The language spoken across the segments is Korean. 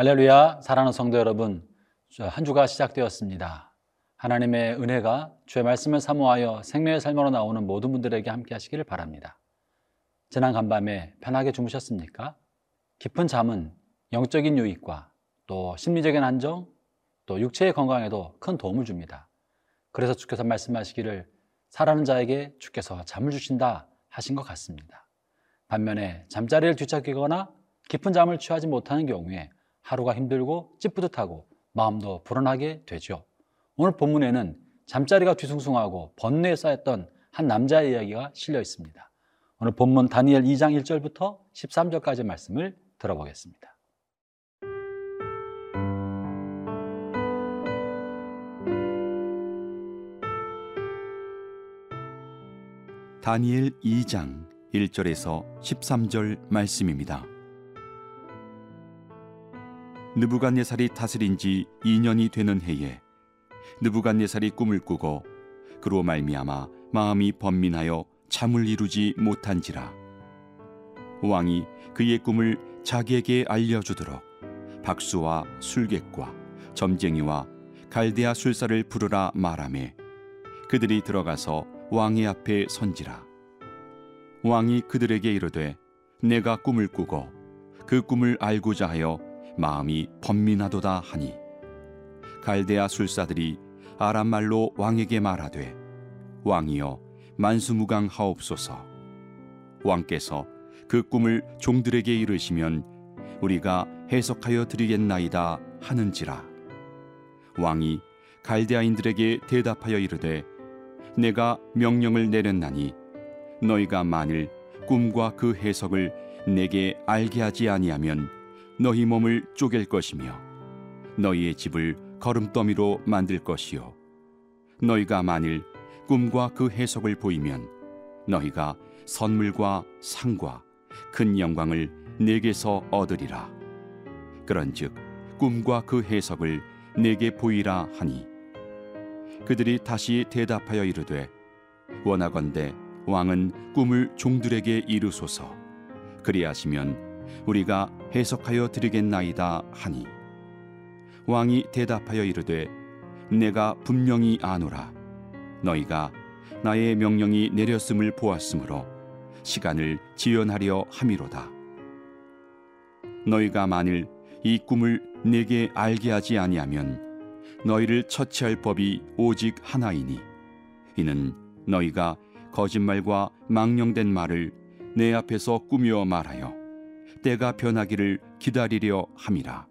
할렐루야, 사랑하는 성도 여러분, 한 주가 시작되었습니다. 하나님의 은혜가 주의 말씀을 사모하여 생명의 삶으로 나오는 모든 분들에게 함께 하시기를 바랍니다. 지난 간밤에 편하게 주무셨습니까? 깊은 잠은 영적인 유익과 또 심리적인 안정, 또 육체의 건강에도 큰 도움을 줍니다. 그래서 주께서 말씀하시기를 사라는 자에게 주께서 잠을 주신다 하신 것 같습니다. 반면에 잠자리를 뒤척이거나 깊은 잠을 취하지 못하는 경우에 하루가 힘들고 찌뿌듯하고 마음도 불안하게 되죠. 오늘 본문에는 잠자리가 뒤숭숭하고 번뇌에 쌓였던 한 남자의 이야기가 실려 있습니다. 오늘 본문 다니엘 2장 1절부터 13절까지 말씀을 들어보겠습니다. 다니엘 2장 1절에서 13절 말씀입니다. 느부갓네살이 다스린 지 2년이 되는 해에 느부갓네살이 꿈을 꾸고 그로 말미암아 마음이 번민하여 잠을 이루지 못한지라. 왕이 그의 꿈을 자기에게 알려주도록 박수와 술객과 점쟁이와 갈대아 술사를 부르라 말하매 그들이 들어가서 왕의 앞에 선지라. 왕이 그들에게 이르되 내가 꿈을 꾸고 그 꿈을 알고자 하여 마음이 번민하도다 하니 갈대아 술사들이 아람 말로 왕에게 말하되 왕이여 만수무강 하옵소서. 왕께서 그 꿈을 종들에게 이르시면 우리가 해석하여 드리겠나이다 하는지라. 왕이 갈대아인들에게 대답하여 이르되 내가 명령을 내렸나니 너희가 만일 꿈과 그 해석을 내게 알게 하지 아니하면 너희 몸을 쪼갤 것이며 너희의 집을 거름더미로 만들 것이요. 너희가 만일 꿈과 그 해석을 보이면 너희가 선물과 상과 큰 영광을 내게서 얻으리라. 그런즉 꿈과 그 해석을 내게 보이라 하니 그들이 다시 대답하여 이르되 원하건대 왕은 꿈을 종들에게 이르소서. 그리하시면 우리가 해석하여 드리겠나이다 하니. 왕이 대답하여 이르되 내가 분명히 아노라. 너희가 나의 명령이 내렸음을 보았으므로 시간을 지연하려 함이로다. 너희가 만일 이 꿈을 내게 알게 하지 아니하면 너희를 처치할 법이 오직 하나이니. 이는 너희가 거짓말과 망령된 말을 내 앞에서 꾸며 말하여 때가 변하기를 기다리려 함이라.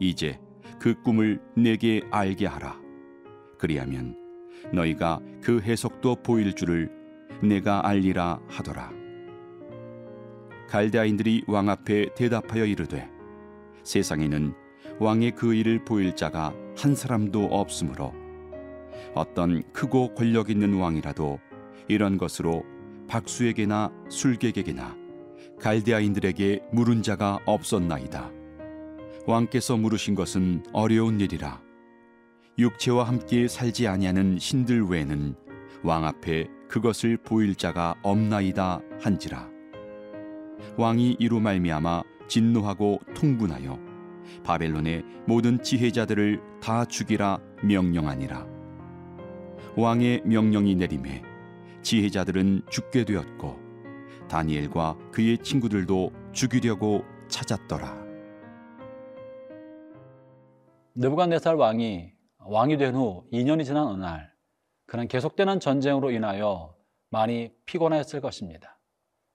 이제 그 꿈을 내게 알게 하라. 그리하면 너희가 그 해석도 보일 줄을 내가 알리라 하더라. 갈대아인들이 왕 앞에 대답하여 이르되 세상에는 왕의 그 일을 보일 자가 한 사람도 없으므로 어떤 크고 권력 있는 왕이라도 이런 것으로 박수에게나 술객에게나 갈대아인들에게 물은 자가 없었나이다. 왕께서 물으신 것은 어려운 일이라. 육체와 함께 살지 아니하는 신들 외에는 왕 앞에 그것을 보일 자가 없나이다 한지라. 왕이 이로 말미암아 진노하고 통분하여 바벨론의 모든 지혜자들을 다 죽이라 명령하니라. 왕의 명령이 내림에 지혜자들은 죽게 되었고 다니엘과 그의 친구들도 죽이려고 찾았더라. 느부갓네살 왕이 왕이 된 후 2년이 지난 어느 날 그는 계속되는 전쟁으로 인하여 많이 피곤하였을 것입니다.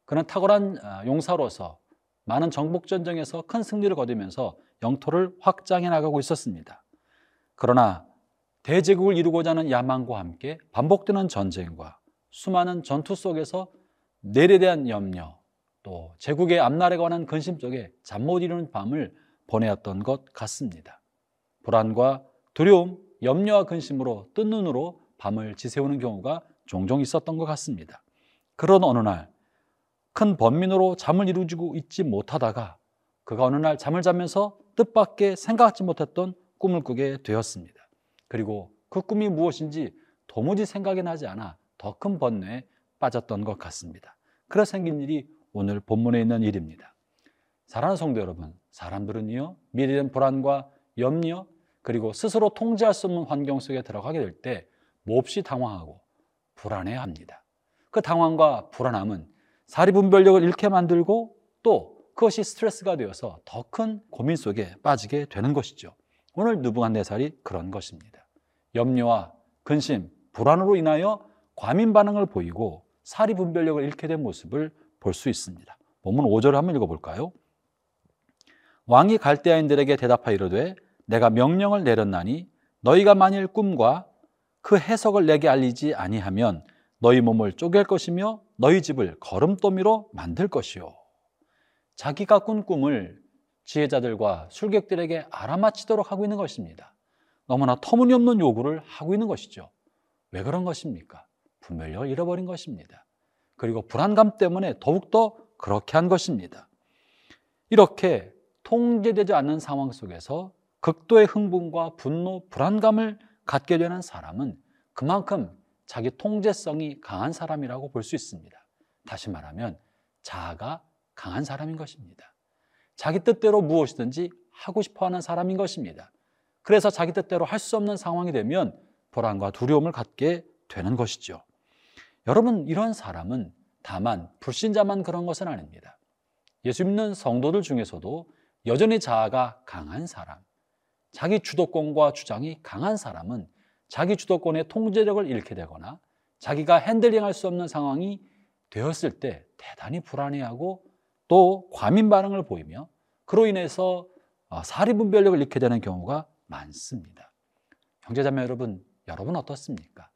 그는 탁월한 아, 용사로서 많은 정복 전쟁에서 큰 승리를 거두면서 영토를 확장해 나가고 있었습니다. 그러나 대제국을 이루고자 하는 야망과 함께 반복되는 전쟁과 수많은 전투 속에서 내일에 대한 염려, 또 제국의 앞날에 관한 근심 속에 잠 못 이루는 밤을 보내었던 것 같습니다. 불안과 두려움, 염려와 근심으로 뜬 눈으로 밤을 지새우는 경우가 종종 있었던 것 같습니다. 그런 어느 날, 큰 번민으로 잠을 이루고 있지 못하다가 그가 어느 날 잠을 자면서 뜻밖의 생각하지 못했던 꿈을 꾸게 되었습니다. 그리고 그 꿈이 무엇인지 도무지 생각이 나지 않아 더 큰 번뇌에 빠졌던 것 같습니다. 그래 생긴 일이 오늘 본문에 있는 일입니다. 사랑하는 성도 여러분, 사람들은요, 미래된 불안과 염려, 그리고 스스로 통제할 수 없는 환경 속에 들어가게 될 때 몹시 당황하고 불안해야 합니다. 그 당황과 불안함은 사리분별력을 잃게 만들고 또 그것이 스트레스가 되어서 더 큰 고민 속에 빠지게 되는 것이죠. 오늘 누부갓네살이 그런 것입니다. 염려와 근심, 불안으로 인하여 과민 반응을 보이고 사리 분별력을 잃게 된 모습을 볼 수 있습니다. 본문 5절을 한번 읽어볼까요? 왕이 갈대아인들에게 대답하여 이르되 내가 명령을 내렸나니 너희가 만일 꿈과 그 해석을 내게 알리지 아니하면 너희 몸을 쪼갤 것이며 너희 집을 거름더미로 만들 것이요. 자기가 꾼 꿈을 지혜자들과 술객들에게 알아맞히도록 하고 있는 것입니다. 너무나 터무니없는 요구를 하고 있는 것이죠. 왜 그런 것입니까? 분별력을 잃어버린 것입니다. 그리고 불안감 때문에 더욱더 그렇게 한 것입니다. 이렇게 통제되지 않는 상황 속에서 극도의 흥분과 분노, 불안감을 갖게 되는 사람은 그만큼 자기 통제성이 강한 사람이라고 볼 수 있습니다. 다시 말하면 자아가 강한 사람인 것입니다. 자기 뜻대로 무엇이든지 하고 싶어 하는 사람인 것입니다. 그래서 자기 뜻대로 할 수 없는 상황이 되면 불안과 두려움을 갖게 되는 것이죠. 여러분, 이런 사람은 다만 불신자만 그런 것은 아닙니다. 예수 믿는 성도들 중에서도 여전히 자아가 강한 사람, 자기 주도권과 주장이 강한 사람은 자기 주도권의 통제력을 잃게 되거나 자기가 핸들링할 수 없는 상황이 되었을 때 대단히 불안해하고 또 과민 반응을 보이며 그로 인해서 어, 사리분별력을 잃게 되는 경우가 많습니다. 형제자매 여러분, 여러분 어떻습니까?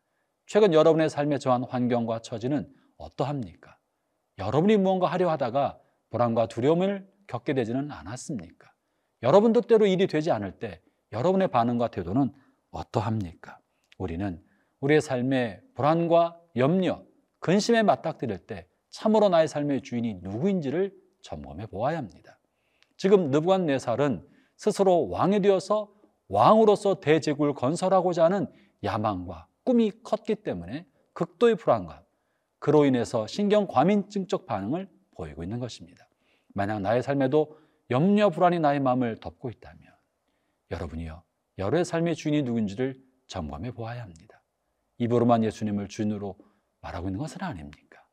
최근 여러분의 삶에 처한 환경과 처지는 어떠합니까? 여러분이 무언가 하려 하다가 불안과 두려움을 겪게 되지는 않았습니까? 여러분 뜻대로 일이 되지 않을 때 여러분의 반응과 태도는 어떠합니까? 우리는 우리의 삶의 불안과 염려, 근심에 맞닥뜨릴 때 참으로 나의 삶의 주인이 누구인지를 점검해 보아야 합니다. 지금 느부갓네살은 스스로 왕이 되어서 왕으로서 대제국을 건설하고자 하는 야망과 꿈이 컸기 때문에 극도의 불안감, 그로 인해서 신경 과민증적 반응을 보이고 있는 것입니다. 만약 나의 삶에도 염려 불안이 나의 마음을 덮고 있다면 여러분이요 여러의 삶의 주인이 누군지를 점검해 보아야 합니다. 입으로만 예수님을 주인으로 말하고 있는 것은 아닙니까?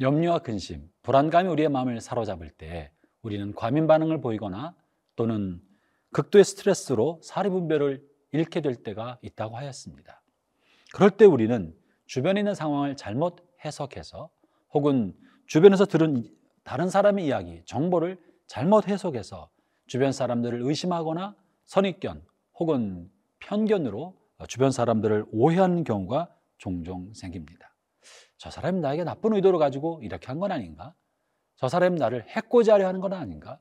염려와 근심, 불안감이 우리의 마음을 사로잡을 때 우리는 과민 반응을 보이거나 또는 극도의 스트레스로 사리 분별을 잃게 될 때가 있다고 하였습니다. 그럴 때 우리는 주변에 있는 상황을 잘못 해석해서 혹은 주변에서 들은 다른 사람의 이야기, 정보를 잘못 해석해서 주변 사람들을 의심하거나 선입견 혹은 편견으로 주변 사람들을 오해하는 경우가 종종 생깁니다. 저 사람이 나에게 나쁜 의도를 가지고 이렇게 한 건 아닌가? 저 사람이 나를 해코지 하려 하는 건 아닌가?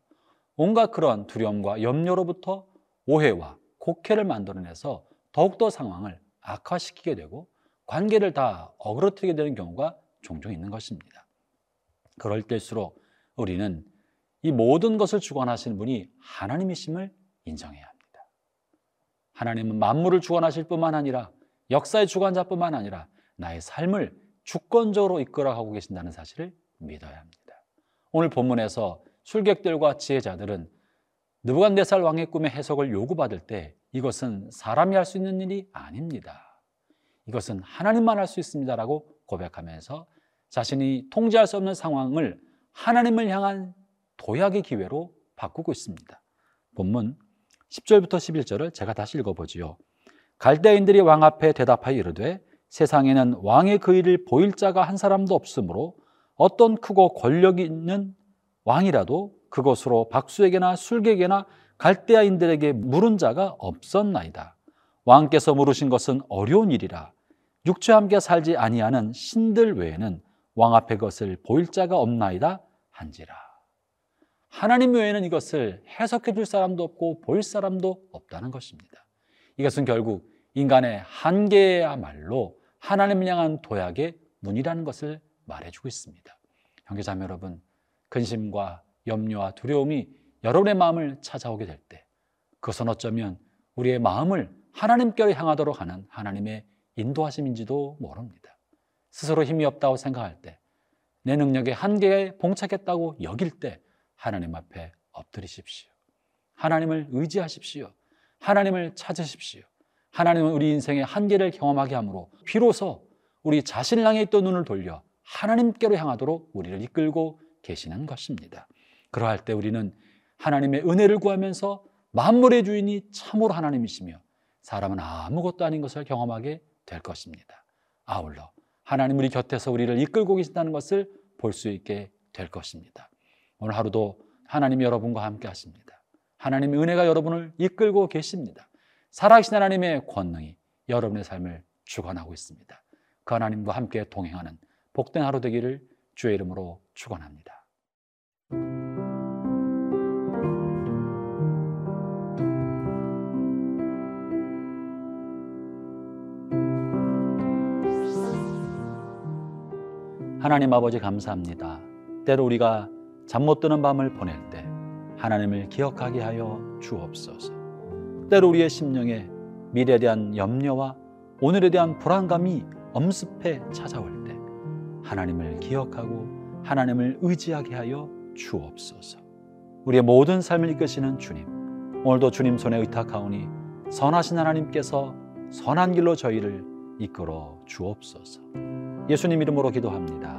온갖 그런 두려움과 염려로부터 오해와 곡해를 만들어내서 더욱더 상황을 악화시키게 되고 관계를 다 어그러뜨리게 되는 경우가 종종 있는 것입니다. 그럴 때일수록 우리는 이 모든 것을 주관하시는 분이 하나님이심을 인정해야 합니다. 하나님은 만물을 주관하실 뿐만 아니라 역사의 주관자뿐만 아니라 나의 삶을 주권적으로 이끌어가고 계신다는 사실을 믿어야 합니다. 오늘 본문에서 술객들과 지혜자들은 느부갓네살 왕의 꿈의 해석을 요구받을 때 이것은 사람이 할 수 있는 일이 아닙니다. 이것은 하나님만 할 수 있습니다라고 고백하면서 자신이 통제할 수 없는 상황을 하나님을 향한 도약의 기회로 바꾸고 있습니다. 본문 10절부터 11절을 제가 다시 읽어보지요. 갈대인들이 왕 앞에 대답하여 이르되 세상에는 왕의 그 일을 보일 자가 한 사람도 없으므로 어떤 크고 권력 있는 왕이라도 그것으로 박수에게나 술객에나 갈대아인들에게 물은 자가 없었나이다. 왕께서 물으신 것은 어려운 일이라 육체와 함께 살지 아니하는 신들 외에는 왕 앞에 것을 보일 자가 없나이다 한지라. 하나님 외에는 이것을 해석해 줄 사람도 없고 보일 사람도 없다는 것입니다. 이것은 결국 인간의 한계야말로 하나님을 향한 도약의 문이라는 것을 말해주고 있습니다. 형제자매 여러분, 근심과 염려와 두려움이 여러분의 마음을 찾아오게 될 때, 그것은 어쩌면 우리의 마음을 하나님께로 향하도록 하는 하나님의 인도하심인지도 모릅니다. 스스로 힘이 없다고 생각할 때, 내 능력의 한계에 봉착했다고 여길 때 하나님 앞에 엎드리십시오. 하나님을 의지하십시오. 하나님을 찾으십시오. 하나님은 우리 인생의 한계를 경험하게 하므로 비로소 우리 자신을 향해 있던 눈을 돌려 하나님께로 향하도록 우리를 이끌고 계시는 것입니다. 그러할 때 우리는 하나님의 은혜를 구하면서 만물의 주인이 참으로 하나님이시며 사람은 아무것도 아닌 것을 경험하게 될 것입니다. 아울러 하나님 우리 곁에서 우리를 이끌고 계신다는 것을 볼 수 있게 될 것입니다. 오늘 하루도 하나님이 여러분과 함께 하십니다. 하나님의 은혜가 여러분을 이끌고 계십니다. 살아계신 하나님의 권능이 여러분의 삶을 주관하고 있습니다. 그 하나님과 함께 동행하는 복된 하루 되기를 주의 이름으로 축원합니다. 하나님 아버지 감사합니다. 때로 우리가 잠 못 드는 밤을 보낼 때 하나님을 기억하게 하여 주옵소서. 때로 우리의 심령에 미래에 대한 염려와 오늘에 대한 불안감이 엄습해 찾아올 때 하나님을 기억하고 하나님을 의지하게 하여 주옵소서. 우리의 모든 삶을 이끄시는 주님, 오늘도 주님 손에 의탁하오니 선하신 하나님께서 선한 길로 저희를 이끌어 주옵소서. 예수님 이름으로 기도합니다.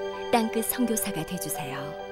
땅끝 선교사가 되주세요.